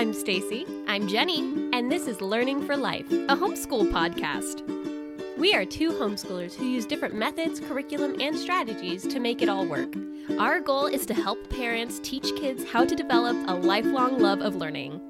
I'm Stacy, I'm Jenny, and this is Learning for Life. a homeschool podcast. We are two homeschoolers who use different methods, curriculum, and strategies to make it all work. Our goal is to help parents teach kids how to develop a lifelong love of learning.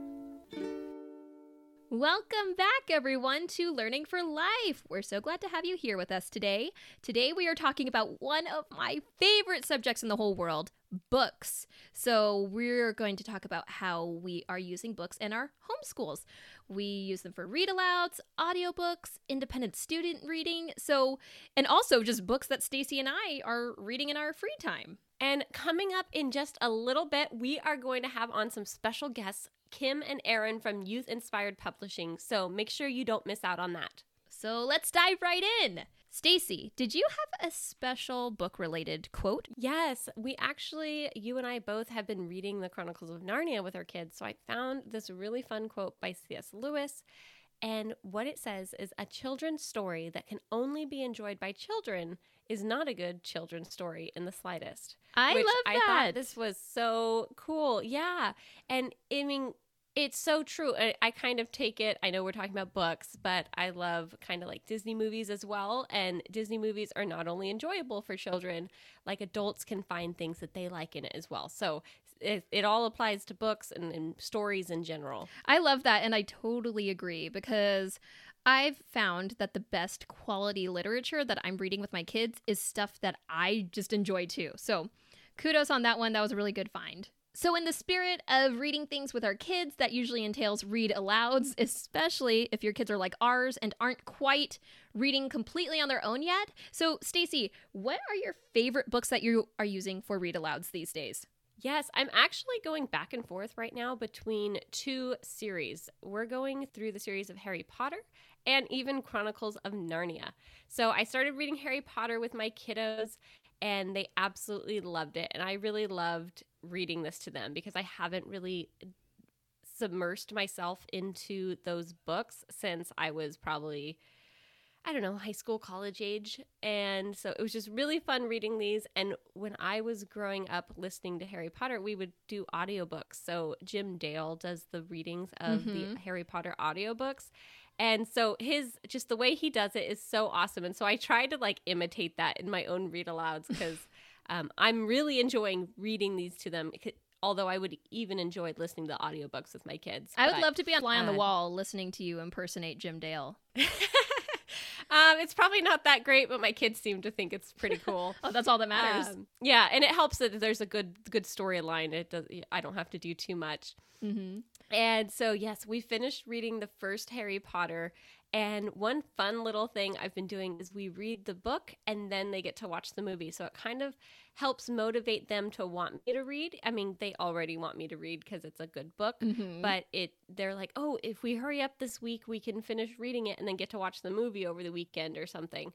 Welcome back, everyone, to Learning for Life. We're so glad to have you here with us today. Today, we are talking about one of my favorite subjects in the whole world books. So, we're going to talk about how we are using books in our homeschools. We use them for read alouds, audiobooks, independent student reading. So, and also just books that Stacy and I are reading in our free time. And coming up in just a little bit, we are going to have on some special guests, Kim and Erin from Youth Inspired Publishing. So make sure you don't miss out on that. So let's dive right in. Stacy, did you have a special book related quote? Yes, we actually, you and I both have been reading the Chronicles of Narnia with our kids. So I found this really fun quote by C.S. Lewis. And what it says is a children's story that can only be enjoyed by children is not a good children's story in the slightest. I love I that. thought this was so cool. Yeah. And I mean, it's so true. I, I kind of take it, I know we're talking about books, but I love kind of like Disney movies as well. And Disney movies are not only enjoyable for children, like adults can find things that they like in it as well. So it, it all applies to books and, and stories in general. I love that, and I totally agree because I've found that the best quality literature that I'm reading with my kids is stuff that I just enjoy too. So kudos on that one. That was a really good find. So, in the spirit of reading things with our kids, that usually entails read alouds, especially if your kids are like ours and aren't quite reading completely on their own yet. So, Stacy, what are your favorite books that you are using for read alouds these days? Yes, I'm actually going back and forth right now between two series. We're going through the series of Harry Potter and even Chronicles of Narnia. So I started reading Harry Potter with my kiddos and they absolutely loved it. And I really loved reading this to them because I haven't really submersed myself into those books since I was probably I don't know, high school, college age. And so it was just really fun reading these. And when I was growing up listening to Harry Potter, we would do audiobooks. So Jim Dale does the readings of Mhm. the Harry Potter audiobooks. And so his just the way he does it is so awesome. And so I tried to like imitate that in my own read alouds because um, I'm really enjoying reading these to them. Although I would even enjoy listening to the audiobooks with my kids. I would But- love to be a fly on the uh, wall listening to you impersonate Jim Dale. um, it's probably not that great, but my kids seem to think it's pretty cool. Oh, that's all that matters. Um, yeah, and it helps that there's a good good storyline. It does. I don't have to do too much. mm-hmm. And so, yes, we finished reading the first Harry Potter. And one fun little thing I've been doing is we read the book and then they get to watch the movie. So it kind of helps motivate them to want me to read. I mean, they already want me to read because it's a good book, Mm-hmm. but it they're like, "Oh, if we hurry up this week, we can finish reading it and then get to watch the movie over the weekend or something."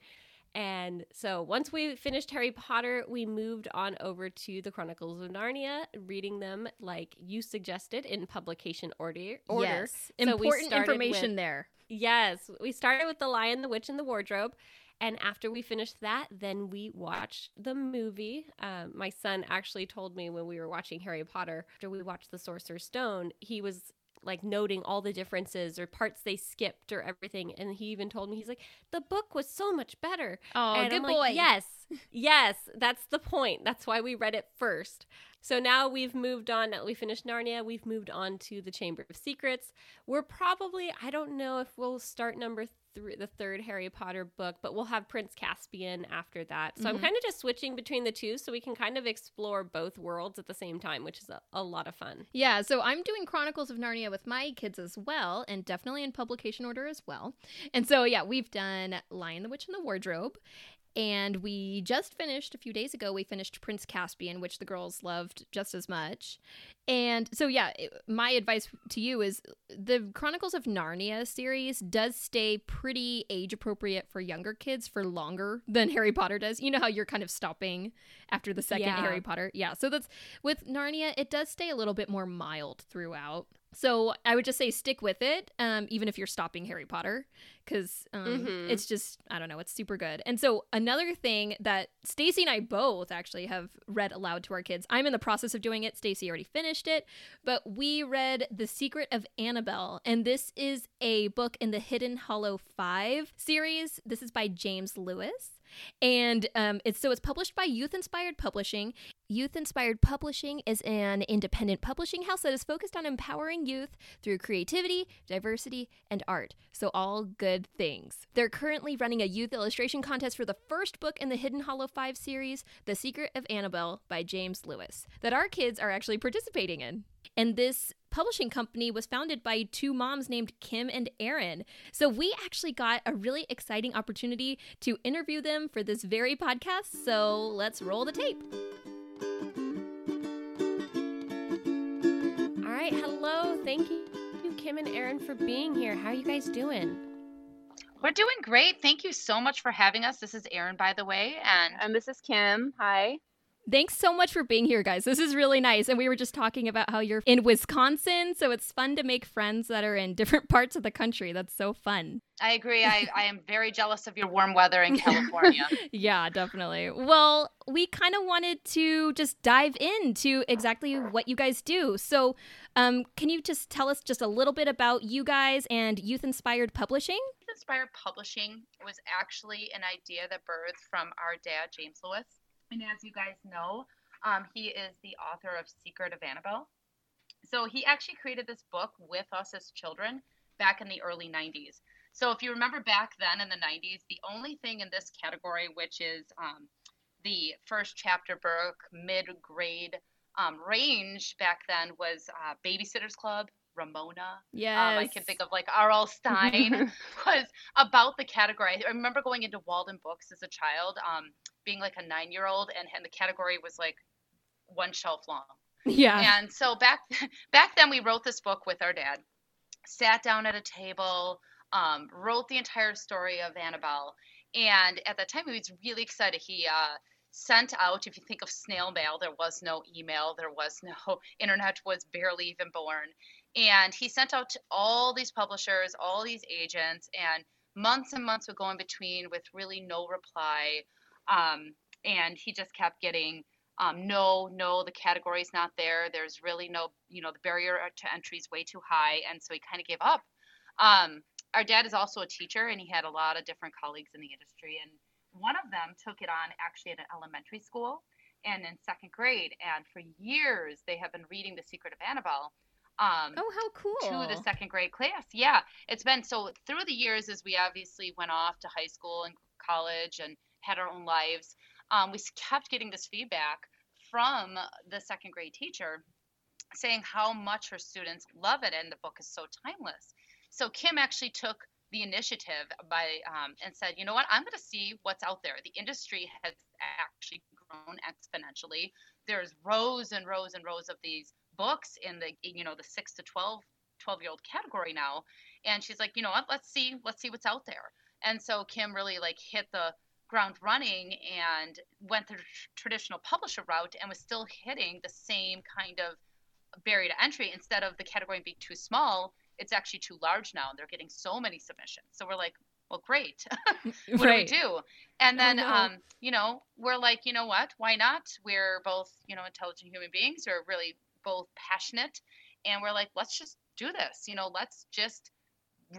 And so once we finished Harry Potter, we moved on over to the Chronicles of Narnia, reading them like you suggested in publication order. order. Yes. So Important information with- there. Yes, we started with The Lion, the Witch, and the Wardrobe. And after we finished that, then we watched the movie. Um, my son actually told me when we were watching Harry Potter, after we watched The Sorcerer's Stone, he was like noting all the differences or parts they skipped or everything. And he even told me, he's like, the book was so much better. Oh, and good I'm boy. like, yes, yes, that's the point. That's why we read it first. So now we've moved on. Now we finished Narnia, we've moved on to the Chamber of Secrets. We're probably, I don't know if we'll start number three, the third Harry Potter book, but we'll have Prince Caspian after that. So I'm Mhm. kind of just switching between the two so we can kind of explore both worlds at the same time, which is a, a lot of fun. Yeah, so I'm doing Chronicles of Narnia with my kids as well, and definitely in publication order as well. And so, yeah, we've done Lion, the Witch, and the Wardrobe. And we just finished a few days ago, we finished Prince Caspian, which the girls loved just as much. And so, yeah, it- my advice to you is the Chronicles of Narnia series does stay pretty age appropriate for younger kids for longer than Harry Potter does. You know how you're kind of stopping after the second Yeah. Harry Potter? Yeah. So that's with Narnia, it does stay a little bit more mild throughout. So I would just say stick with it, um, even if you're stopping Harry Potter, because um, Mhm. it's just I don't know, it's super good. And so another thing that Stacy and I both actually have read aloud to our kids. I'm in the process of doing it. Stacy already finished it, but we read The Secret of Annabelle, and this is a book in the Hidden Hollow Five series. This is by James Lewis. And um, it's so it's published by Youth Inspired Publishing. Youth Inspired Publishing is an independent publishing house that is focused on empowering youth through creativity, diversity, and art. So, all good things. They're currently running a youth illustration contest for the first book in the Hidden Hollow 5 series, The Secret of Annabelle by James Lewis, that our kids are actually participating in. And this publishing company was founded by two moms named Kim and Erin. So, we actually got a really exciting opportunity to interview them for this very podcast. So, let's roll the tape. All right. Hello. Thank you, Kim and Erin, for being here. How are you guys doing? We're doing great. Thank you so much for having us. This is Erin, by the way, and And this is Kim. Hi. Thanks so much for being here, guys. This is really nice. And we were just talking about how you're in Wisconsin. So it's fun to make friends that are in different parts of the country. That's so fun. I agree. I, I am very jealous of your warm weather in California. Yeah, definitely. Well, we kind of wanted to just dive into exactly what you guys do. So, um, can you just tell us just a little bit about you guys and Youth Inspired Publishing? Youth Inspired Publishing was actually an idea that birthed from our dad, James Lewis. And as you guys know, um, he is the author of Secret of Annabelle. So he actually created this book with us as children back in the early 90s. So if you remember back then in the 90s, the only thing in this category, which is um, the first chapter book, mid grade um, range back then, was uh, Babysitter's Club, Ramona. Yes. Um, I can think of like R.L. Stine was about the category. I remember going into Waldenbooks as a child, um, being like a nine year old, and, and the category was like one shelf long. Yeah. And so back back then, we wrote this book with our dad, sat down at a table, um, wrote the entire story of Annabelle, and at that time, he was really excited. He uh, sent out, if you think of snail mail, there was no email, there was no internet, was barely even born, and he sent out to all these publishers, all these agents, and months and months would go in between with really no reply. Um, and he just kept getting um, no, no, the category's not there. There's really no, you know, the barrier to entry is way too high. And so he kind of gave up. Um, our dad is also a teacher and he had a lot of different colleagues in the industry. And one of them took it on actually at an elementary school and in second grade. And for years, they have been reading The Secret of Annabelle. Um, oh, how cool. to the second grade class. Yeah, it's been so through the years as we obviously went off to high school and college and had our own lives. Um, we kept getting this feedback from the second grade teacher saying how much her students love it and the book is so timeless. So Kim actually took the initiative by um, and said, you know what, I'm going to see what's out there. The industry has actually grown exponentially. There's rows and rows and rows of these books in the you know the 6 to 12 12 year old category now and she's like you know what let's see let's see what's out there and so kim really like hit the ground running and went the tr- traditional publisher route and was still hitting the same kind of barrier to entry instead of the category being too small it's actually too large now and they're getting so many submissions so we're like well great what right. do we do? And then, no. um, you know, we're like, you know what? Why not? We're both, you know, intelligent human beings. We're really both passionate, and we're like, let's just do this. You know, let's just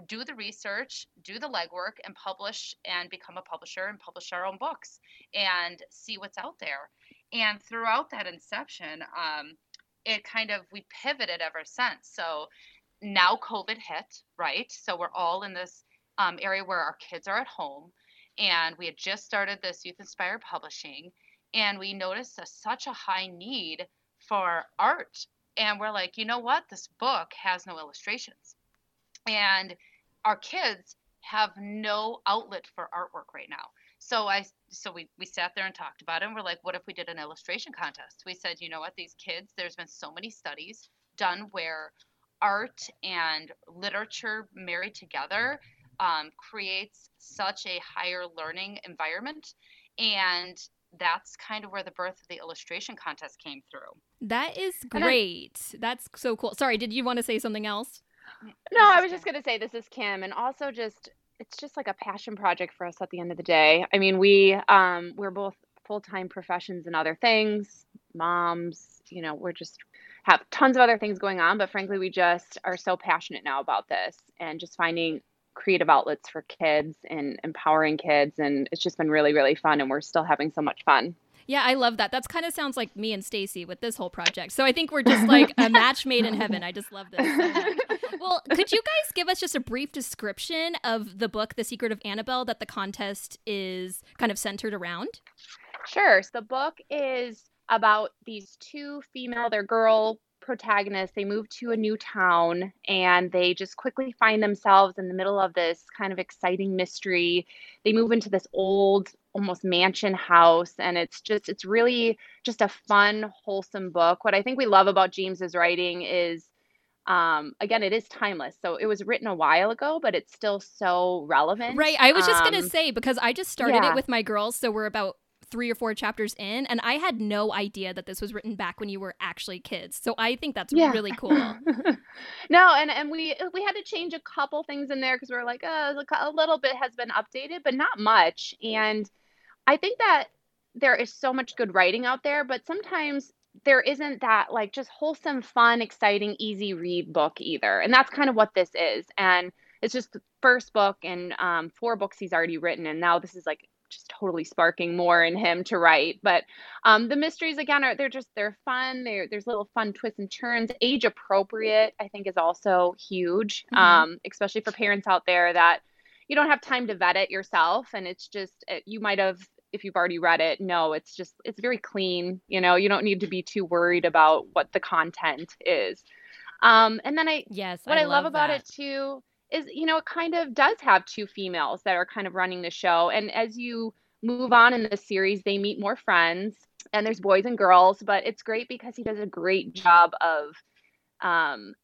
do the research, do the legwork, and publish and become a publisher and publish our own books and see what's out there. And throughout that inception, um, it kind of we pivoted ever since. So now COVID hit, right? So we're all in this um, area where our kids are at home, and we had just started this youth inspired publishing, and we noticed a, such a high need for art. And we're like, you know what? This book has no illustrations, and our kids have no outlet for artwork right now. So I so we we sat there and talked about it and we're like, what if we did an illustration contest? We said, you know what, these kids, there's been so many studies done where art and literature married together um, creates such a higher learning environment and that's kind of where the birth of the illustration contest came through. That is I- great. That's so cool. Sorry, did you want to say something else? No, I was just gonna say this is Kim, and also just it's just like a passion project for us at the end of the day. I mean, we um we're both full time professions and other things, moms. You know, we're just have tons of other things going on, but frankly, we just are so passionate now about this and just finding creative outlets for kids and empowering kids, and it's just been really really fun, and we're still having so much fun. Yeah, I love that. That's kind of sounds like me and Stacy with this whole project. So I think we're just like a match made in heaven. I just love this. so well, could you guys give us just a brief description of the book, The Secret of Annabelle, that the contest is kind of centered around? Sure. So the book is about these two female, they're girl protagonists. They move to a new town and they just quickly find themselves in the middle of this kind of exciting mystery. They move into this old, almost mansion house, and it's just, it's really just a fun, wholesome book. What I think we love about James's writing is. Um, again, it is timeless. So it was written a while ago, but it's still so relevant. Right. I was just going Um, to say, because I just started yeah. it with my girls. So we're about three or four chapters in, and I had no idea that this was written back when you were actually kids. So I think that's Yeah. really cool. no, and and we we had to change a couple things in there because we were like, uh, look, a little bit has been updated, but not much. And I think that there is so much good writing out there, but sometimes there isn't that like just wholesome, fun, exciting, easy read book either. And that's kind of what this is. And it's just the first book and um, four books he's already written, and now this is like totally sparking more in him to write. But um, the mysteries again are they're just they're fun. They're, there's little fun twists and turns. Age appropriate, I think, is also huge, Mhm. um, especially for parents out there that you don't have time to vet it yourself, and it's just uh, you might have if you've already read it. No, it's just it's very clean. You know, you don't need to be too worried about what the content is. Um, and then I Yes. what I, love, about that. it too is you know it kind of does have two females that are kind of running the show and as you move on in the series they meet more friends and there's boys and girls but it's great because he does a great job of um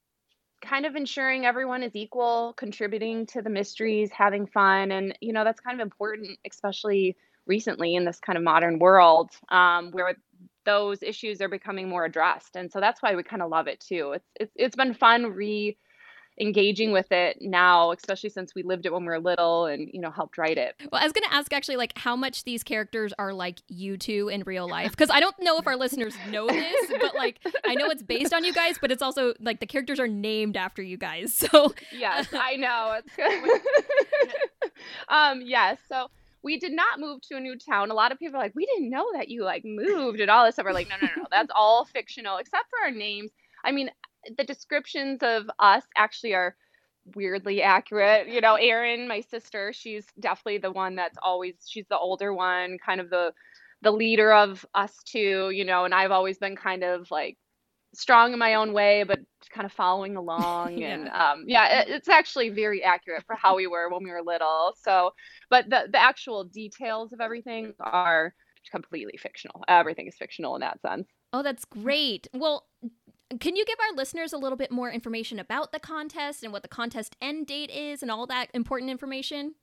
kind of ensuring everyone is equal contributing to the mysteries having fun and you know that's kind of important especially recently in this kind of modern world um, where those issues are becoming more addressed and so that's why we kind of love it too. It's it's, it's been fun re engaging with it now especially since we lived it when we were little and you know helped write it. Well, I was going to ask actually, like, how much these characters are like you two in real life. Because I don't know if our listeners know this, but like, I know it's based on you guys, but it's also like the characters are named after you guys. So, yes i know. It's good um yes so we did not move to a new town. A lot of people are like we didn't know that you like moved and all this stuff. We're like no no no. That's all fictional except for our names. I mean the descriptions of us actually are weirdly accurate. You know erin my sister she's definitely the one that's always she's the older one kind of the the leader of us two you know and i've always been kind of like strong in my own way but kind of following along and um yeah it, it's actually very accurate for how we were when we were little. So but the the actual details of everything are completely fictional. Everything is fictional in that sense. Oh, that's great. Well, can you give our listeners a little bit more information about the contest and what the contest end date is and all that important information?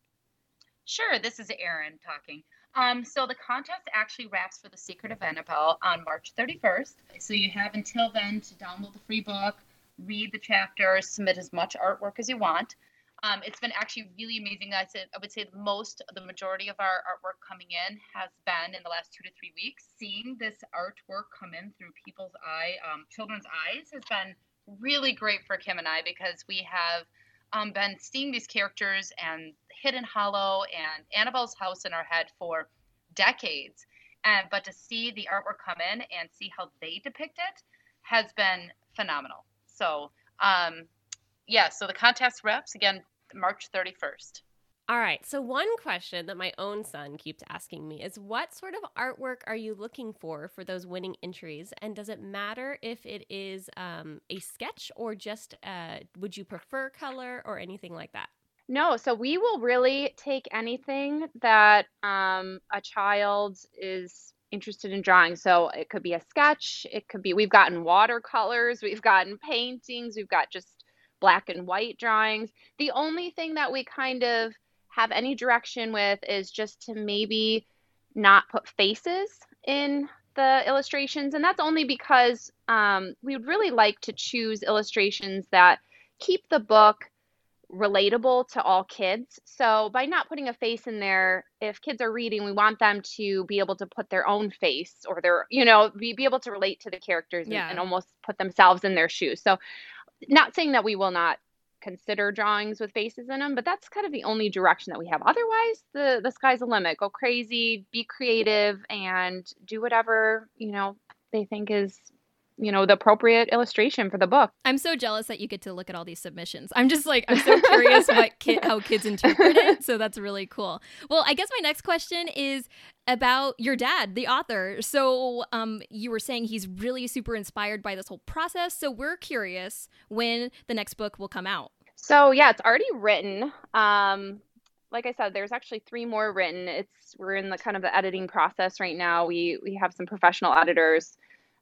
Sure, this is Erin talking. Um, so the contest actually wraps for the Secret of Annabelle on March 31st. So you have until then to download the free book, read the chapters, submit as much artwork as you want. Um, it's been actually really amazing. I said I would say the most, the majority of our artwork coming in has been in the last two to three weeks. Seeing this artwork come in through people's eye, um, children's eyes, has been really great for Kim and I because we have um, been seeing these characters and Hidden Hollow and Annabelle's house in our head for decades. And but to see the artwork come in and see how they depict it has been phenomenal. So um, yeah, so the contest reps again March 31st. All right. So, one question that my own son keeps asking me is what sort of artwork are you looking for for those winning entries? And does it matter if it is um, a sketch or just uh, would you prefer color or anything like that? No, so we will really take anything that um, a child is interested in drawing. So it could be a sketch, it could be, we've gotten watercolors, we've gotten paintings, we've got just black and white drawings. The only thing that we kind of have any direction with is just to maybe not put faces in the illustrations, and that's only because um, we would really like to choose illustrations that keep the book relatable to all kids. So by not putting a face in there, if kids are reading, we want them to be able to put their own face or their, you know, be, be able to relate to the characters and, and almost put themselves in their shoes. So not saying that we will not consider drawings with faces in them, but that's kind of the only direction that we have. Otherwise, the the sky's the limit. Go crazy, be creative and do whatever, you know, they think is you know the appropriate illustration for the book I'm so jealous that you get to look at all these submissions. I'm just like I'm so curious what kid how kids interpret it. So that's really cool. Well, I guess my next question is about your dad, the author. So um, you were saying he's really super inspired by this whole process. So we're curious when the next book will come out. So yeah, it's already written. Um, like I said, there's actually three more written. It's we're in the kind of the editing process right now. We we have some professional editors.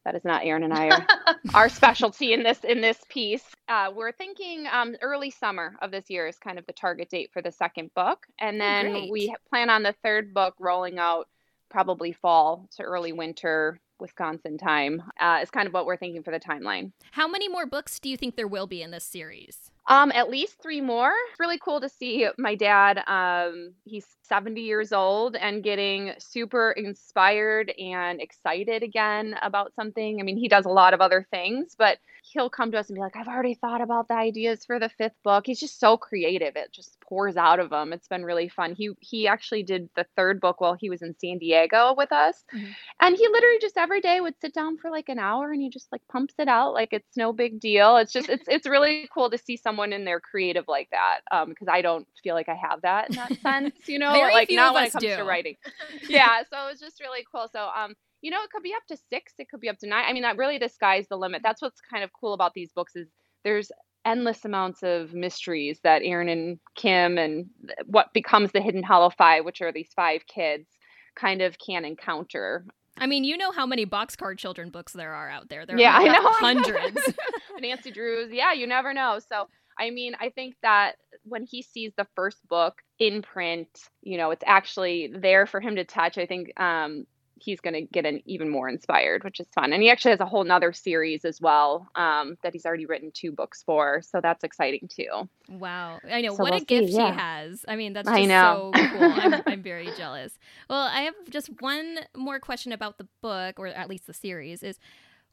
That is not Erin and I are our specialty in this in this piece. Uh, we're thinking um, early summer of this year is kind of the target date for the second book, and Oh, then great. we plan on the third book rolling out probably fall to early winter Wisconsin time. Uh, is kind of what we're thinking for the timeline. How many more books do you think there will be in this series? Um, at least three more. It's really cool to see my dad. Um, he's 70 years old and getting super inspired and excited again about something. I mean, he does a lot of other things, but he'll come to us and be like, I've already thought about the ideas for the fifth book. He's just so creative. It just pours out of him. It's been really fun. He he actually did the third book while he was in San Diego with us. Mhm. And he literally just every day would sit down for like an hour and he just like pumps it out like it's no big deal. It's just it's it's really cool to see someone in there creative like that. Um, because I don't feel like I have that in that sense, you know, Very like few not of when us it comes do. to writing. yeah, so it was just really cool. So um you know, it could be up to six, it could be up to nine. I mean, that really the sky's the limit. That's what's kind of cool about these books is there's endless amounts of mysteries that Erin and Kim and what becomes the Hidden Hollow Five, which are these five kids, kind of can encounter. I mean, you know how many boxcar children books there are out there. There Yeah, are I know. hundreds. Nancy Drews, yeah, you never know. So I mean, I think that when he sees the first book in print, you know, it's actually there for him to touch. I think um, he's going to get an even more inspired, which is fun. And he actually has a whole nother series as well um, that he's already written two books for. So that's exciting too. Wow. I know. So what we'll a gift see, yeah. he has. I mean, that's I just know. so cool. I'm, I'm very jealous. Well, I have just one more question about the book, or at least the series, is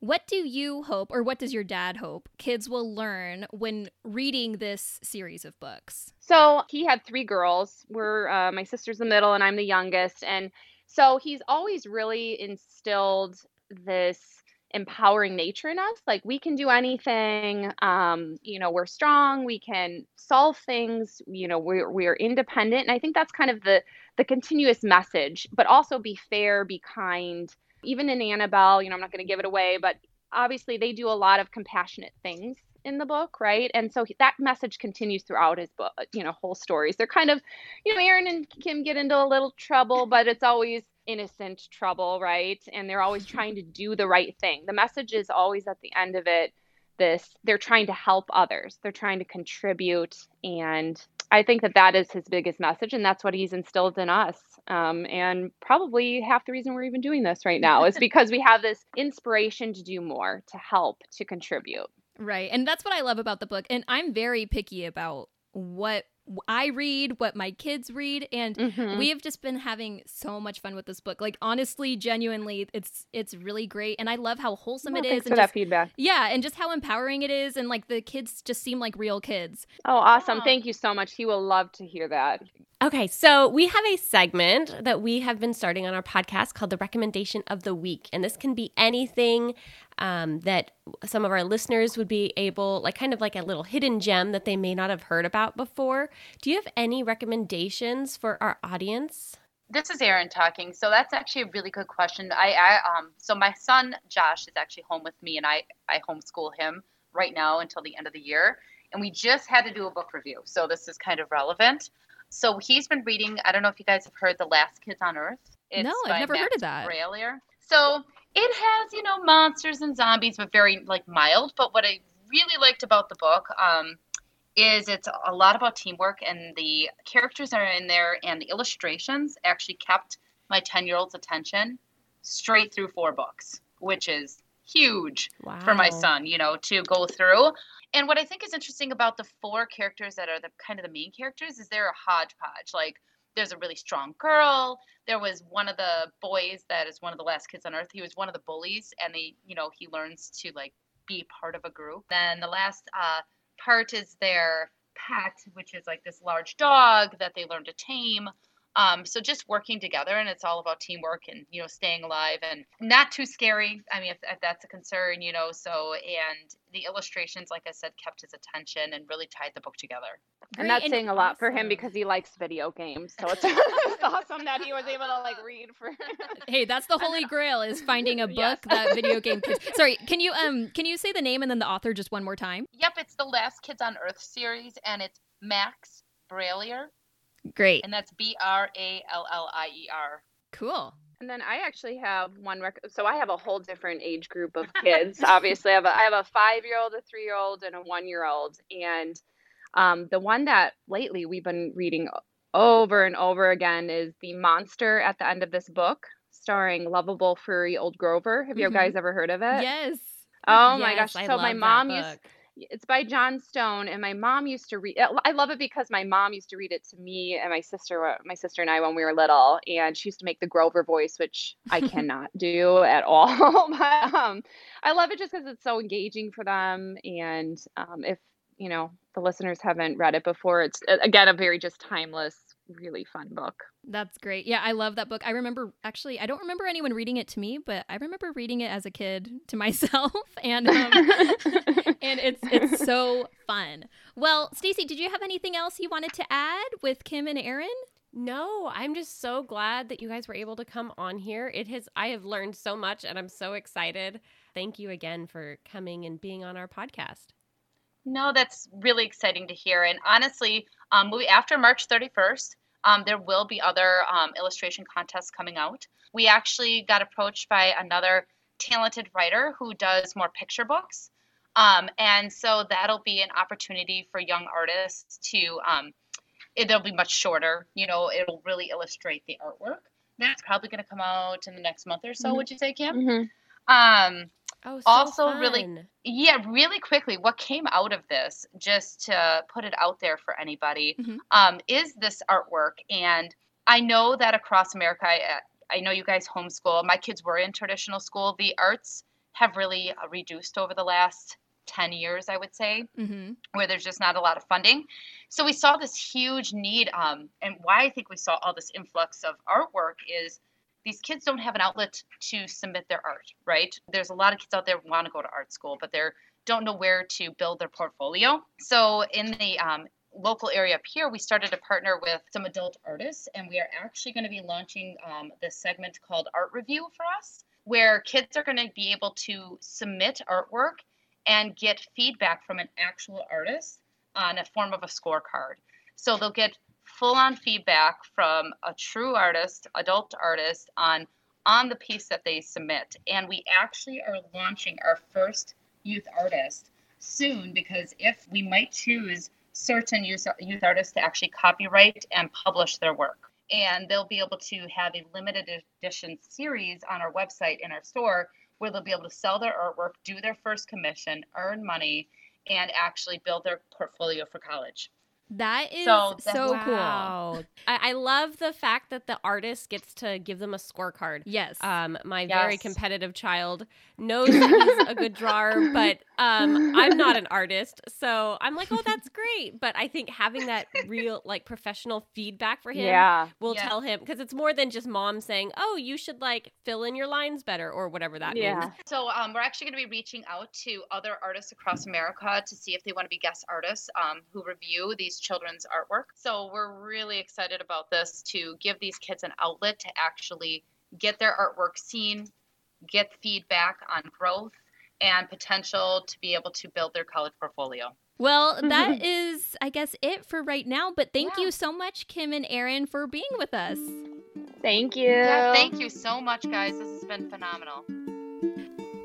what do you hope, or what does your dad hope, kids will learn when reading this series of books? So he had three girls. We're uh, my sister's the middle, and I'm the youngest. And so he's always really instilled this empowering nature in us. Like we can do anything. Um, you know, we're strong. We can solve things. You know, we're we're independent. And I think that's kind of the the continuous message. But also be fair, be kind. Even in Annabelle, you know, I'm not going to give it away, but obviously they do a lot of compassionate things in the book, right? And so he- that message continues throughout his book, you know, whole stories. They're kind of, you know, Erin and Kim get into a little trouble, but it's always innocent trouble, right? And they're always trying to do the right thing. The message is always at the end of it this they're trying to help others. They're trying to contribute and I think that that is his biggest message, and that's what he's instilled in us. Um, and probably half the reason we're even doing this right now is because we have this inspiration to do more, to help, to contribute. Right. And that's what I love about the book. And I'm very picky about what I read, what my kids read, and Mhm. we have just been having so much fun with this book. Like honestly, genuinely, it's it's really great, and I love how wholesome it is, thanks and for that just, feedback. yeah, and just how empowering it is, and like the kids just seem like real kids. Oh, awesome. Wow. Thank you so much. He will love to hear that. Okay, so we have a segment that we have been starting on our podcast called the Recommendation of the Week. And this can be anything um, that some of our listeners would be able, like kind of like a little hidden gem that they may not have heard about before. Do you have any recommendations for our audience? This is Erin talking. So that's actually a really good question. I, I um so my son Josh is actually home with me and I I homeschool him right now until the end of the year. And we just had to do a book review. So this is kind of relevant. So he's been reading, I don't know if you guys have heard The Last Kids on Earth. No, I've never heard of that. Brallier. So it has, you know, monsters and zombies, but very like mild. But what I really liked about the book, um, is it's a lot about teamwork and the characters that are in there and the illustrations actually kept my 10 year old's attention straight through four books, which is huge Wow. for my son, you know, to go through. And what I think is interesting about the four characters that are the kind of the main characters is they're a hodgepodge. Like there's a really strong girl. There was one of the boys that is one of the last kids on earth. He was one of the bullies and they, you know, he learns to like be part of a group. Then the last uh part is their pet, which is like this large dog that they learn to tame. Um, so just working together, and it's all about teamwork and you know staying alive and not too scary. I mean, if, if that's a concern, you know. So and the illustrations, like I said, kept his attention and really tied the book together. and Great, that's saying a lot for him because he likes video games. So it's, it's awesome that he was able to like read for. Hey, that's the holy grail is finding a book Yes. that video game kids. Sorry, can you um can you say the name and then the author just one more time? Yep, it's the Last Kids on Earth series, and it's Max Brallier, Great. and that's B R A L L I E R. Cool. And then I actually have one rec- so I have a whole different age group of kids. Obviously, I have a I have a five year old, a three year old, and a one year old. And um, the one that lately we've been reading over and over again is the monster at the end of this book, starring lovable furry old Grover. Have you Mhm. guys ever heard of it? Yes. Oh my gosh! I So my love that mom used book. It's by Jon Stone, and my mom used to read. I love it because my mom used to read it to me and my sister, my sister and I when we were little, and she used to make the Grover voice, which I cannot do at all. but um, I love it just because it's so engaging for them, and um, if you know the listeners haven't read it before, it's again a very just timeless, really fun book. That's great. Yeah, I love that book. I remember actually, I don't remember anyone reading it to me, but I remember reading it as a kid to myself, and um, and it's it's so fun. Well, Stacey, did you have anything else you wanted to add with Kim and Erin? No, I'm just so glad that you guys were able to come on here. It has I have learned so much and I'm so excited. Thank you again for coming and being on our podcast. No, that's really exciting to hear. And honestly, um, after March 31st, um, there will be other um, illustration contests coming out. We actually got approached by another talented writer who does more picture books. Um, and so that'll be an opportunity for young artists to, um, it'll be much shorter. You know, it'll really illustrate the artwork. That's probably going to come out in the next month or so, Mhm. would you say, Kim? Mhm. Oh, so Also really- yeah, really quickly, what came out of this, just to put it out there for anybody, Mhm. um, is this artwork. And I know that across America, I, I know you guys homeschool. My kids were in traditional school. The arts have really uh, reduced over the last 10 years, I would say Mm-hmm. where there's just not a lot of funding. So we saw this huge need, um, and why I think we saw all this influx of artwork is these kids don't have an outlet to submit their art, right? There's a lot of kids out there who want to go to art school, but they don't know where to build their portfolio. So in the um, local area up here, we started to partner with some adult artists, and we are actually going to be launching um, this segment called Art Review for us, where kids are going to be able to submit artwork and get feedback from an actual artist on a form of a scorecard. So they'll get full on feedback from a true artist, adult artist on on the piece that they submit. And we actually are launching our first youth artist soon because if we might choose certain youth, youth artists to actually copyright and publish their work. And they'll be able to have a limited edition series on our website in our store where they'll be able to sell their artwork, do their first commission, earn money, and actually build their portfolio for college. That is So so, that's- cool. I, I love the fact that the artist gets to give them a scorecard. Yes. Um, my very competitive child knows that he's a good drawer, but um, I'm not an artist, so I'm like, oh, that's great. But I think having that real, like, professional feedback for him Yeah. will Yeah. tell him because it's more than just mom saying, oh, you should like fill in your lines better or whatever that Yeah. means. So um, we're actually going to be reaching out to other artists across America to see if they want to be guest artists um, who review these children's artwork. So we're really excited about this to give these kids an outlet to actually get their artwork seen, get feedback on growth and potential to be able to build their college portfolio. Well, that is, I guess, it for right now. But thank Yeah. you so much, Kim and Erin, for being with us. Thank you. Yeah, thank you so much, guys. This has been phenomenal.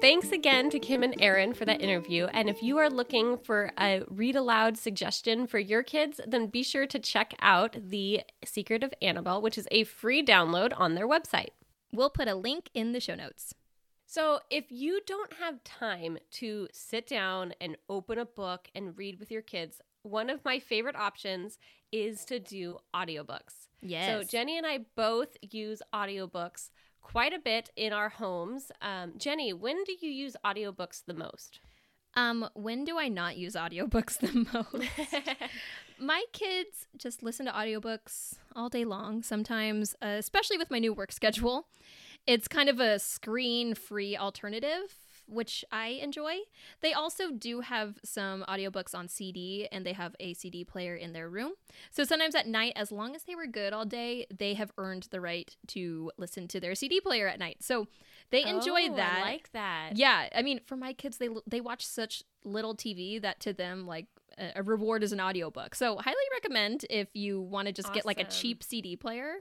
Thanks again to Kim and Erin for that interview. And if you are looking for a read aloud suggestion for your kids, then be sure to check out The Secret of Annabelle, which is a free download on their website. We'll put a link in the show notes. So, if you don't have time to sit down and open a book and read with your kids, one of my favorite options is to do audiobooks. Yes. So, Jenny and I both use audiobooks quite a bit in our homes. Um, Jenny, when do you use audiobooks the most? Um, when do I not use audiobooks the most? my kids just listen to audiobooks all day long, sometimes, uh, especially with my new work schedule. It's kind of a screen free alternative, which I enjoy. They also do have some audiobooks on CD and they have a CD player in their room. So sometimes at night, as long as they were good all day, they have earned the right to listen to their CD player at night. So they enjoy Oh, that. I like that. Yeah, I mean, for my kids, they they watch such little TV that to them, like a a reward is an audiobook. So highly recommend if you want to just get like a cheap CD player.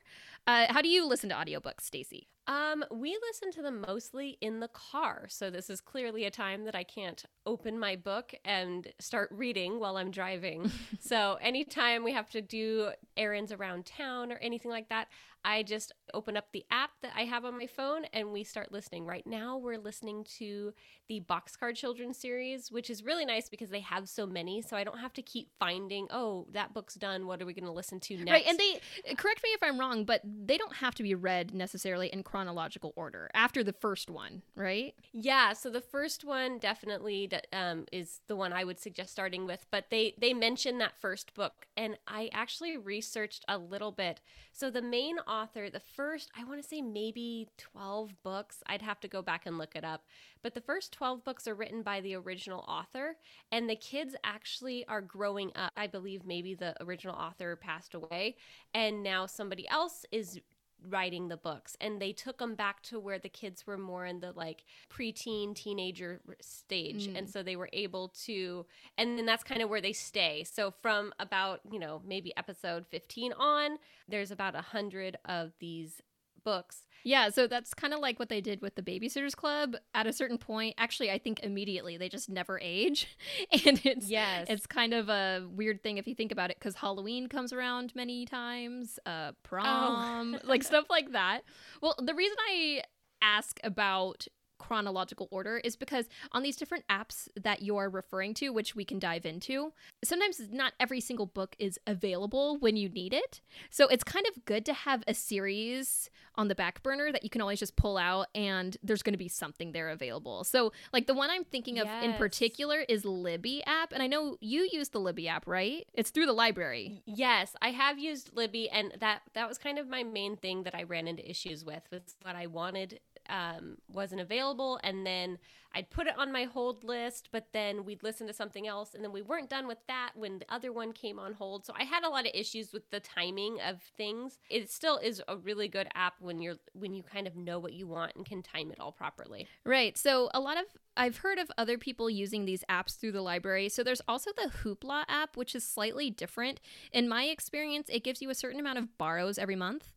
Uh, how do you listen to audiobooks, Stacey? Um, we listen to them mostly in the car. So this is clearly a time that I can't open my book and start reading while I'm driving. so anytime we have to do errands around town or anything like that, I just open up the app that I have on my phone and we start listening. Right now we're listening to the Boxcar Children series, which is really nice because they have so many, so I don't have to keep finding, oh, that book's done. What are we going to listen to next? Right, and they correct me if I'm wrong, but they don't have to be read necessarily in chronological order after the first one, right? Yeah, so the first one definitely um, is the one I would suggest starting with, but they they mention that first book, and I actually researched a little bit. So the main author, the first I want to say maybe twelve books, I'd have to go back and look it up, but the first twelve books are written by the original author, and the kids actually are growing up. I believe maybe the original author passed away, and now somebody else is writing the books and they took them back to where the kids were more in the like preteen teenager stage Mm. and so they were able to and then that's kind of where they stay so from about you know maybe episode 15 on there's about a hundred of these books Yeah, so that's kind of like what they did with the Babysitters Club. At a certain point, actually, I think immediately they just never age, and it's yes It's kind of a weird thing if you think about it because Halloween comes around many times, uh, prom, like stuff like that. Well, the reason I ask about chronological order is because on these different apps that you're referring to, which we can dive into, sometimes not every single book is available when you need it. So it's kind of good to have a series on the back burner that you can always just pull out and there's going to be something there available. So, like the one I'm thinking of in particular is Libby app. And I know you use the Libby app, right? It's through the library. Yes, I have used Libby, and that that was kind of my main thing that I ran into issues with. Was what I wanted um, wasn't available, and then I'd put it on my hold list, but then we'd listen to something else, and then we weren't done with that when the other one came on hold. So I had a lot of issues with the timing of things. It still is a really good app when you're when you kind of know what you want and can time it all properly. Right. So, a lot of I've heard of other people using these apps through the library. So, there's also the Hoopla app, which is slightly different. In my experience, it gives you a certain amount of borrows every month.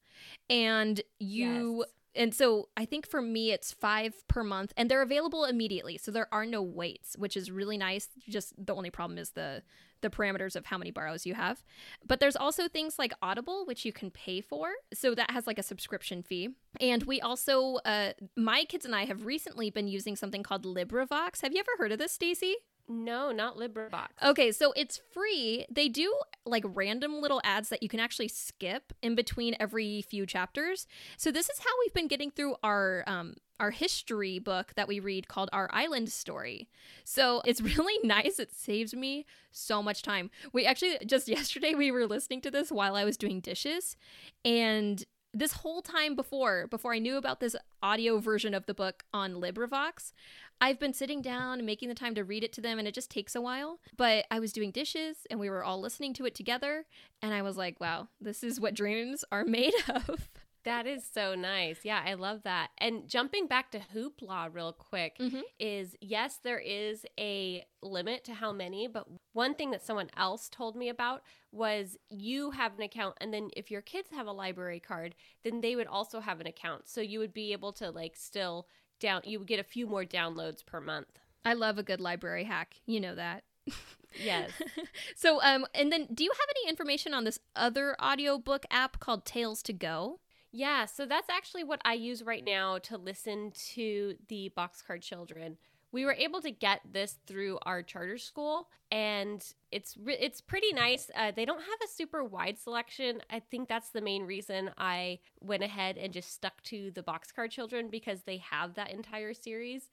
And you. Yes. And so I think for me it's five per month, and they're available immediately, so there are no waits, which is really nice. Just the only problem is the the parameters of how many borrows you have. But there's also things like Audible, which you can pay for, so that has like a subscription fee. And we also, uh, my kids and I have recently been using something called LibriVox. Have you ever heard of this, Stacey? No, not LibriVox. Okay, so it's free. They do like random little ads that you can actually skip in between every few chapters. So this is how we've been getting through our um our history book that we read called Our Island Story. So it's really nice. It saves me so much time. We actually just yesterday we were listening to this while I was doing dishes and this whole time before before I knew about this audio version of the book on LibriVox, I've been sitting down and making the time to read it to them, and it just takes a while. But I was doing dishes, and we were all listening to it together, and I was like, wow, this is what dreams are made of. That is so nice. Yeah, I love that. And jumping back to Hoopla real quick Mhm. is yes, there is a limit to how many, but one thing that someone else told me about was you have an account and then if your kids have a library card, then they would also have an account. So you would be able to like still down you would get a few more downloads per month. I love a good library hack. You know that. Yes. so um and then do you have any information on this other audiobook app called Tales to Go? Yeah, so that's actually what I use right now to listen to the Boxcar Children. We were able to get this through our charter school, and it's it's pretty nice. Uh, they don't have a super wide selection. I think that's the main reason I went ahead and just stuck to the Boxcar Children because they have that entire series.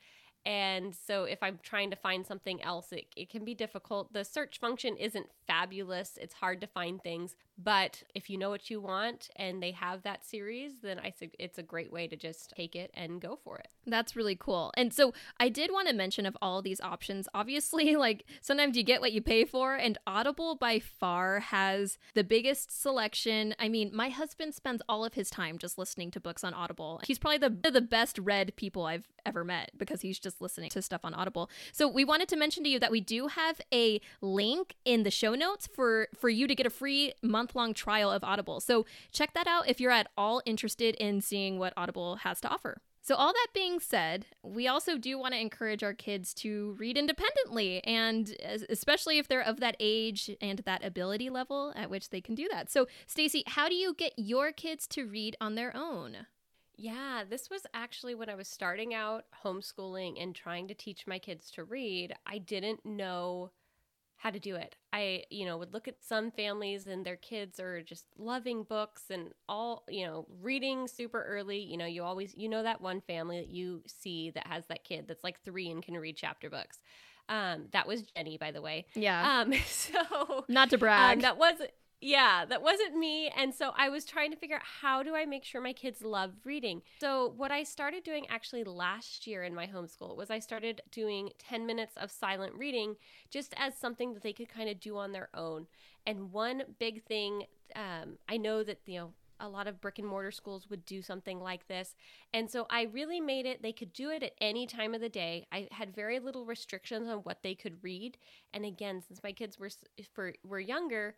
And so if I'm trying to find something else, it, it can be difficult. The search function isn't fabulous. It's hard to find things. But if you know what you want and they have that series, then I think it's a great way to just take it and go for it. That's really cool. And so I did want to mention of all these options, obviously, like sometimes you get what you pay for, and Audible by far has the biggest selection. I mean, my husband spends all of his time just listening to books on Audible. He's probably the the best read people I've ever met because he's just listening to stuff on Audible. So we wanted to mention to you that we do have a link in the show notes for for you to get a free month long trial of Audible. So check that out if you're at all interested in seeing what Audible has to offer. So, all that being said, we also do want to encourage our kids to read independently, and especially if they're of that age and that ability level at which they can do that. So, Stacy, how do you get your kids to read on their own? Yeah, this was actually when I was starting out homeschooling and trying to teach my kids to read. I didn't know how to do it. I, you know, would look at some families and their kids are just loving books and all, you know, reading super early. You know, you always, you know, that one family that you see that has that kid that's like three and can read chapter books. Um, that was Jenny, by the way. Yeah. Um, so not to brag. Um, that was yeah, that wasn't me. And so I was trying to figure out how do I make sure my kids love reading. So what I started doing actually last year in my homeschool was I started doing 10 minutes of silent reading just as something that they could kind of do on their own. And one big thing, um, I know that, you know, a lot of brick and mortar schools would do something like this. And so I really made it, they could do it at any time of the day. I had very little restrictions on what they could read. And again, since my kids were, for, were younger,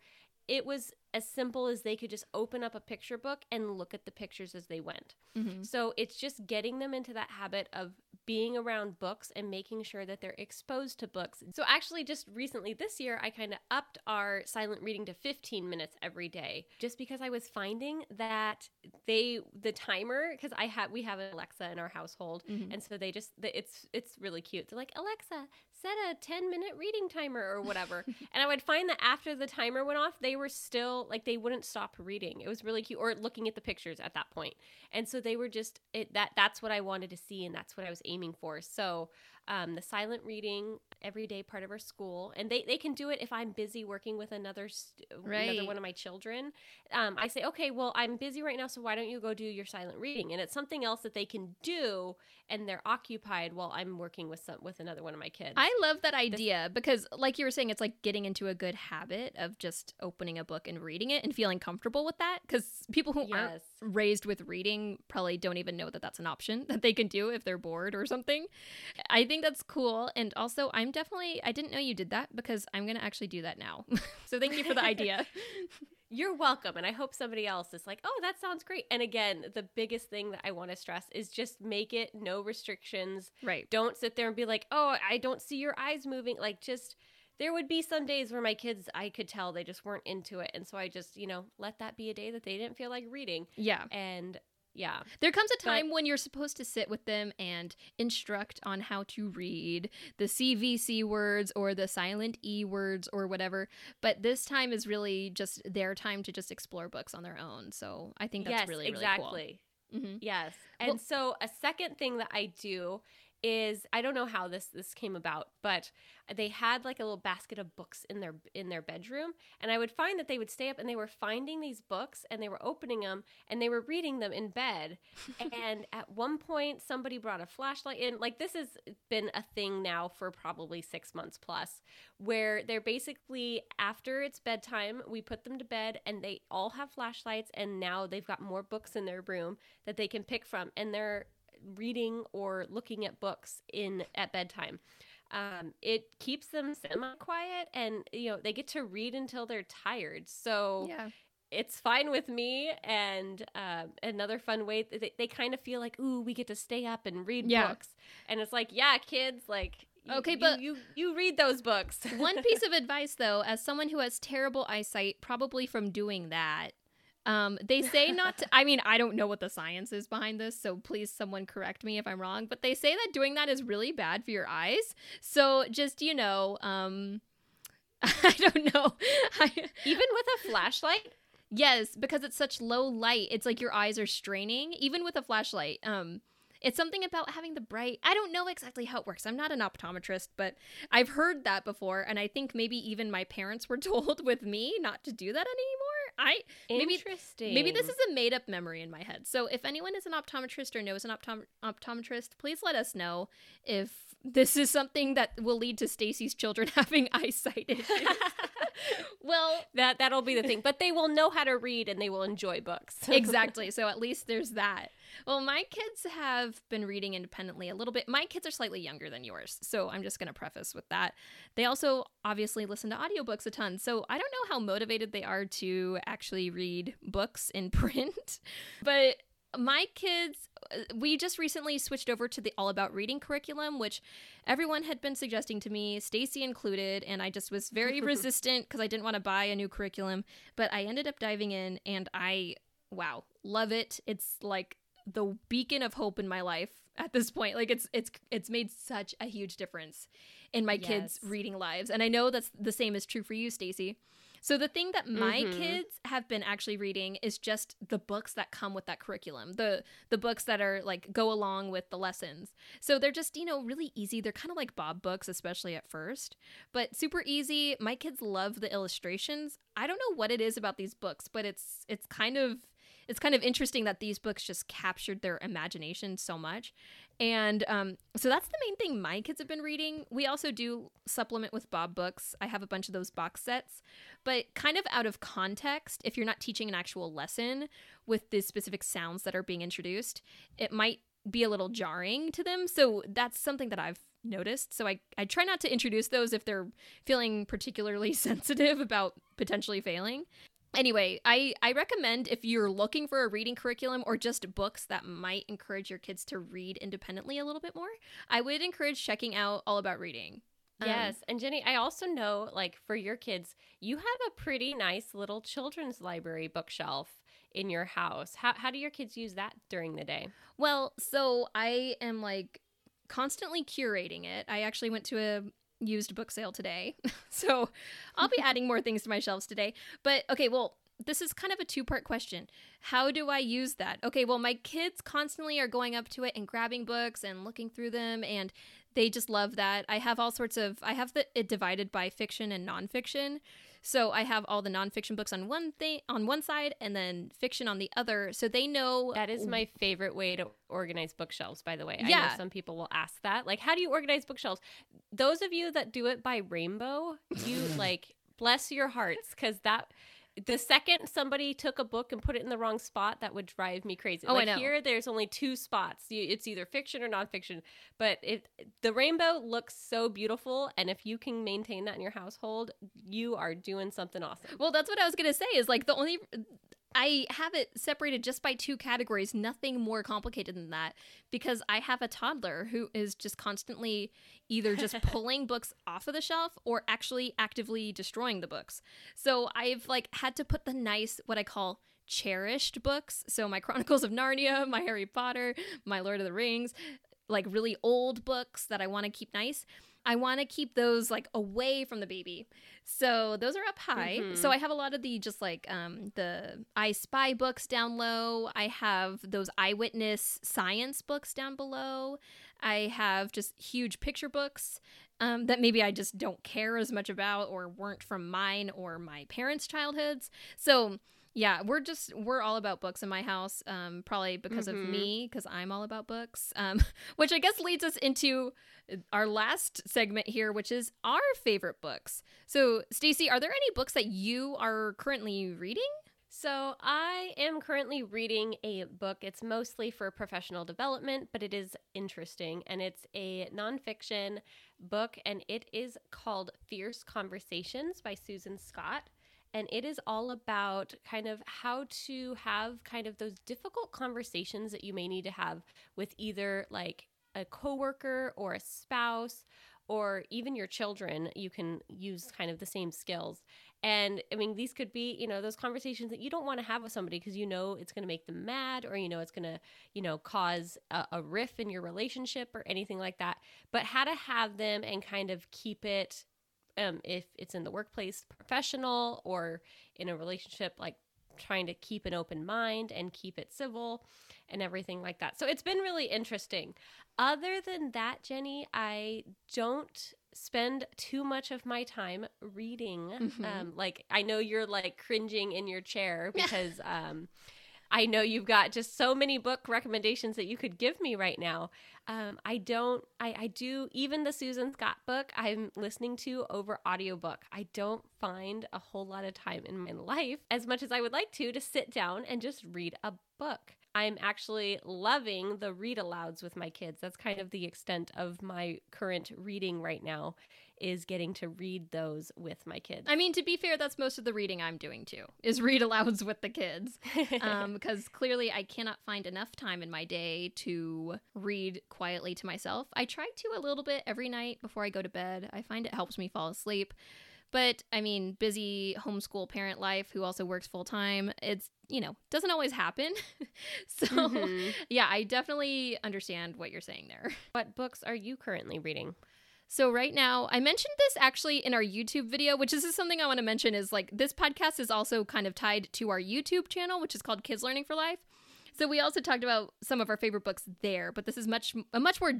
it was as simple as they could just open up a picture book and look at the pictures as they went. Mm-hmm. So it's just getting them into that habit of being around books and making sure that they're exposed to books. So actually just recently this year I kind of upped our silent reading to 15 minutes every day just because I was finding that they the timer cuz I have we have an Alexa in our household mm-hmm. and so they just it's it's really cute. They're like, "Alexa, set a 10 minute reading timer or whatever." and I would find that after the timer went off, they were still like they wouldn't stop reading. It was really cute or looking at the pictures at that point. And so they were just it that that's what I wanted to see and that's what I was aiming for. So um, the silent reading everyday part of our school, and they, they can do it if I'm busy working with another right. another one of my children. Um, I say, okay, well, I'm busy right now, so why don't you go do your silent reading? And it's something else that they can do, and they're occupied while I'm working with some with another one of my kids. I love that idea this, because, like you were saying, it's like getting into a good habit of just opening a book and reading it and feeling comfortable with that. Because people who yes. aren't raised with reading probably don't even know that that's an option that they can do if they're bored or something. I think that's cool. And also, I'm definitely, I didn't know you did that because I'm going to actually do that now. so thank you for the idea. You're welcome. And I hope somebody else is like, oh, that sounds great. And again, the biggest thing that I want to stress is just make it no restrictions. Right. Don't sit there and be like, oh, I don't see your eyes moving. Like, just there would be some days where my kids I could tell they just weren't into it and so I just you know let that be a day that they didn't feel like reading yeah and yeah. There comes a time but, when you're supposed to sit with them and instruct on how to read the CVC words or the silent E words or whatever. But this time is really just their time to just explore books on their own. So I think that's yes, really, really exactly. cool. Mm-hmm. Yes. And well, so a second thing that I do is I don't know how this this came about, but they had like a little basket of books in their in their bedroom, and I would find that they would stay up and they were finding these books and they were opening them and they were reading them in bed. and at one point, somebody brought a flashlight in. Like this has been a thing now for probably six months plus, where they're basically after it's bedtime, we put them to bed and they all have flashlights, and now they've got more books in their room that they can pick from, and they're reading or looking at books in at bedtime. Um, it keeps them semi quiet and you know they get to read until they're tired so yeah it's fine with me. And um, another fun way, they, they kind of feel like, ooh, we get to stay up and read Yeah. books. And it's like, yeah, kids, like, you- Okay, you- but- you, you read those books. One piece of advice, though, as someone who has terrible eyesight, probably from doing that, um, they say not to. I mean, I don't know what the science is behind this, so please someone correct me if I'm wrong. But they say that doing that is really bad for your eyes. So just you know, um, I don't know. I, Even with a flashlight, Yes, because it's such low light. It's like your eyes are straining, even with a flashlight. Um, it's something about having the bright. I don't know exactly how it works. I'm not an optometrist, but I've heard that before, and I think maybe even my parents were told with me not to do that anymore. I Maybe- maybe this is a made up memory in my head. So if anyone is an optometrist or knows an optom- optometrist, please let us know if this is something that will lead to Stacy's children having eyesight issues. well, that that'll be the thing. But they will know how to read and they will enjoy books. exactly. So at least there's that. Well, my kids have been reading independently a little bit. My kids are slightly younger than yours. So I'm just going to preface with that. They also obviously listen to audiobooks a ton. So I don't know how motivated they are to actually read books in print. but my kids uh, we just recently switched over to the all about reading curriculum which everyone had been suggesting to me stacy included and i just was very resistant because i didn't want to buy a new curriculum but i ended up diving in and i wow love it. It's like the beacon of hope in my life at this point. Like it's it's it's made such a huge difference in my kids reading lives and i know that's the same is true for you stacy so the thing that my Mhm. kids have been actually reading is just the books that come with that curriculum. The the books that are like go along with the lessons. So they're just, you know, really easy. They're kind of like Bob books especially at first, but super easy. My kids love the illustrations. I don't know what it is about these books, but it's it's kind of it's kind of interesting that these books just captured their imagination so much. And um, so that's the main thing my kids have been reading. We also do supplement with Bob books. I have a bunch of those box sets, but kind of out of context, if you're not teaching an actual lesson with the specific sounds that are being introduced, it might be a little jarring to them. So that's something that I've noticed. So I, I try not to introduce those if they're feeling particularly sensitive about potentially failing. Anyway, I, I recommend if you're looking for a reading curriculum or just books that might encourage your kids to read independently a little bit more, I would encourage checking out All About Reading. Um, Yes, and Jenny, I also know like for your kids, you have a pretty nice little children's library bookshelf in your house. How how do your kids use that during the day? Well, so I am like constantly curating it. I actually went to a used book sale today. so I'll be adding more things to my shelves today. But okay, well, this is kind of a two part question. How do I use that? Okay, well, my kids constantly are going up to it and grabbing books and looking through them, and they just love that. I have all sorts of, I have the, it divided by fiction and nonfiction. So I have all the nonfiction books on one thing on one side and then fiction on the other. So they know That is my favorite way to organize bookshelves, by the way. I know Yeah. some people will ask that. Like, how do you organize bookshelves? Those of you that do it by rainbow, you like bless your hearts because that the second somebody took a book and put it in the wrong spot, that would drive me crazy. Oh, I know. here, there's only two spots. It's either fiction or nonfiction. But it the rainbow looks so beautiful, and if you can maintain that in your household, you are doing something awesome. Well, that's what I was gonna say. Is like the only I have it separated just by two categories, nothing more complicated than that, because I have a toddler who is just constantly either just pulling books off of the shelf or actually actively destroying the books. So I've like had to put the nice what I call cherished books. So my Chronicles of Narnia, my Harry Potter, my Lord of the Rings, like really old books that I want to keep nice. I want to keep those like away from the baby. So those are up high. Mhm. So I have a lot of the just like um the I Spy books down low. I have those eyewitness science books down below. I have just huge picture books um, that maybe I just don't care as much about or weren't from mine or my parents' childhoods. So yeah, we're just we're all about books in my house. Um, probably because of Mhm. me, because I'm all about books. Um, which I guess leads us into our last segment here, which is our favorite books. So, Stacy, are there any books that you are currently reading? So, I am currently reading a book. It's mostly for professional development, but it is interesting. And it's a nonfiction book, and it is called Fierce Conversations by Susan Scott. And it is all about kind of how to have kind of those difficult conversations that you may need to have with either like a coworker or a spouse or even your children. You can use kind of the same skills. And I mean, these could be, you know, those conversations that you don't want to have with somebody because you know it's going to make them mad or, you know, it's going to, you know, cause a, a riff in your relationship or anything like that. But how to have them and kind of keep it, um, if it's in the workplace, professional or in a relationship, like trying to keep an open mind and keep it civil and everything like that. So it's been really interesting. Other than that, Jenny, I don't spend too much of my time reading. Mhm. Um, like I know you're like cringing in your chair because um, I know you've got just so many book recommendations that you could give me right now. Um, I don't. I, I do. Even the Susan Scott book I'm listening to over audiobook. I don't find a whole lot of time in my life as much as I would like to to sit down and just read a book. I'm actually loving the read alouds with my kids. That's kind of the extent of my current reading right now is getting to read those with my kids. I mean, to be fair, that's most of the reading I'm doing too, is read alouds with the kids. Um, because clearly I cannot find enough time in my day to read quietly to myself. I try to a little bit every night before I go to bed. I find it helps me fall asleep. But I mean, busy homeschool parent life who also works full time, it's, you know, doesn't always happen. so, Mhm. yeah, I definitely understand what you're saying there. what books are you currently reading? So right now, I mentioned this actually in our YouTube video, which is something I want to mention is like this podcast is also kind of tied to our YouTube channel, which is called Kids Learning for Life. So we also talked about some of our favorite books there, but this is much a much more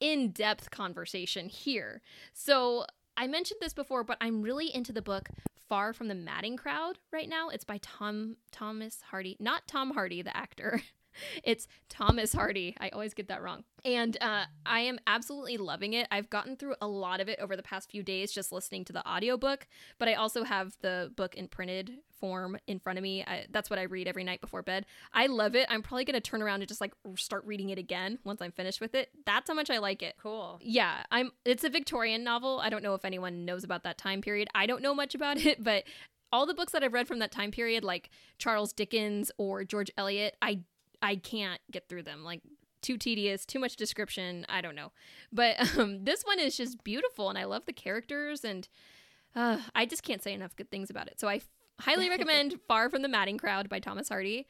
in-depth conversation here. So I mentioned this before, but I'm really into the book Far from the Madding Crowd right now. It's by Tom Thomas Hardy, not Tom Hardy the actor. It's Thomas Hardy. I always get that wrong. And uh, I am absolutely loving it. I've gotten through a lot of it over the past few days just listening to the audiobook, but I also have the book in printed form in front of me. I, that's what I read every night before bed. I love it. I'm probably going to turn around and just like start reading it again once I'm finished with it. That's how much I like it. Cool. Yeah, I'm it's a Victorian novel. I don't know if anyone knows about that time period. I don't know much about it, but all the books that I've read from that time period like Charles Dickens or George Eliot, I I can't get through them. Like too tedious, too much description, I don't know. But um this one is just beautiful and I love the characters and uh, I just can't say enough good things about it. So I f- highly recommend Far from the Madding Crowd by Thomas Hardy.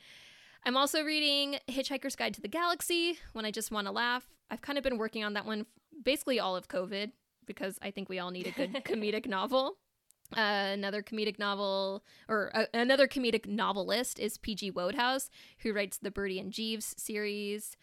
I'm also reading Hitchhiker's Guide to the Galaxy when I just want to laugh. I've kind of been working on that one basically all of COVID because I think we all need a good comedic novel. Uh, another comedic novel, or uh, another comedic novelist, is P.G. Wodehouse, who writes the Bertie and Jeeves series.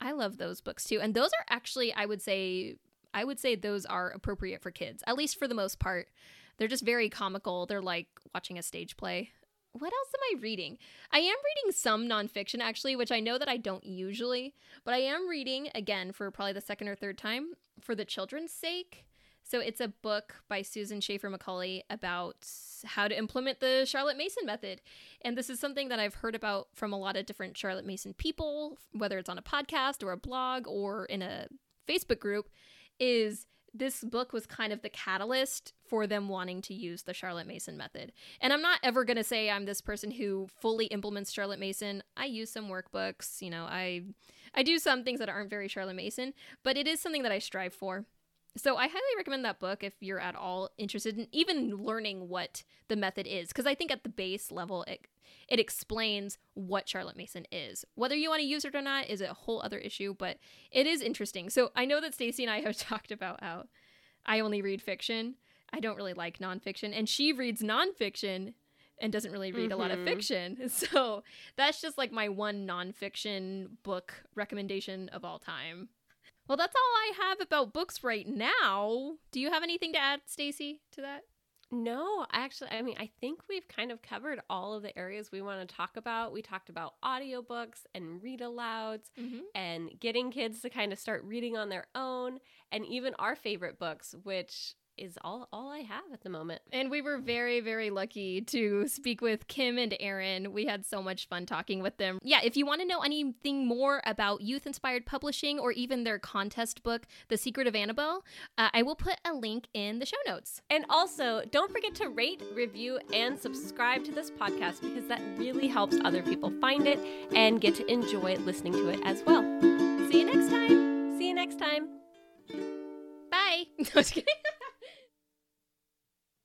I love those books too, and those are actually, I would say, I would say those are appropriate for kids, at least for the most part. They're just very comical. They're like watching a stage play. What else am I reading? I am reading some nonfiction actually, which I know that I don't usually, but I am reading again for probably the second or third time for the children's sake. So it's a book by Susan Schaeffer Macaulay about how to implement the Charlotte Mason method. And this is something that I've heard about from a lot of different Charlotte Mason people, whether it's on a podcast or a blog or in a Facebook group, is this book was kind of the catalyst for them wanting to use the Charlotte Mason method. And I'm not ever going to say I'm this person who fully implements Charlotte Mason. I use some workbooks, you know, I I do some things that aren't very Charlotte Mason, but it is something that I strive for. So I highly recommend that book if you're at all interested in even learning what the method is because I think at the base level it it explains what Charlotte Mason is. Whether you want to use it or not is a whole other issue, but it is interesting. So I know that Stacy and I have talked about how I only read fiction. I don't really like nonfiction, and she reads nonfiction and doesn't really read a lot of Mhm. fiction. So that's just like my one nonfiction book recommendation of all time. Well, that's all I have about books right now. Do you have anything to add, Stacy, to that? No, actually, I mean, I think we've kind of covered all of the areas we want to talk about. We talked about audiobooks and read alouds Mm-hmm. and getting kids to kind of start reading on their own, and even our favorite books, which is all all I have at the moment. And we were very, very lucky to speak with Kim and Erin. We had so much fun talking with them. Yeah, if you want to know anything more about youth inspired publishing or even their contest book, The Secret of Annabelle, uh, I will put a link in the show notes. And also, don't forget to rate, review, and subscribe to this podcast because that really helps other people find it and get to enjoy listening to it as well. See you next time. See you next time. Bye. No, just kidding.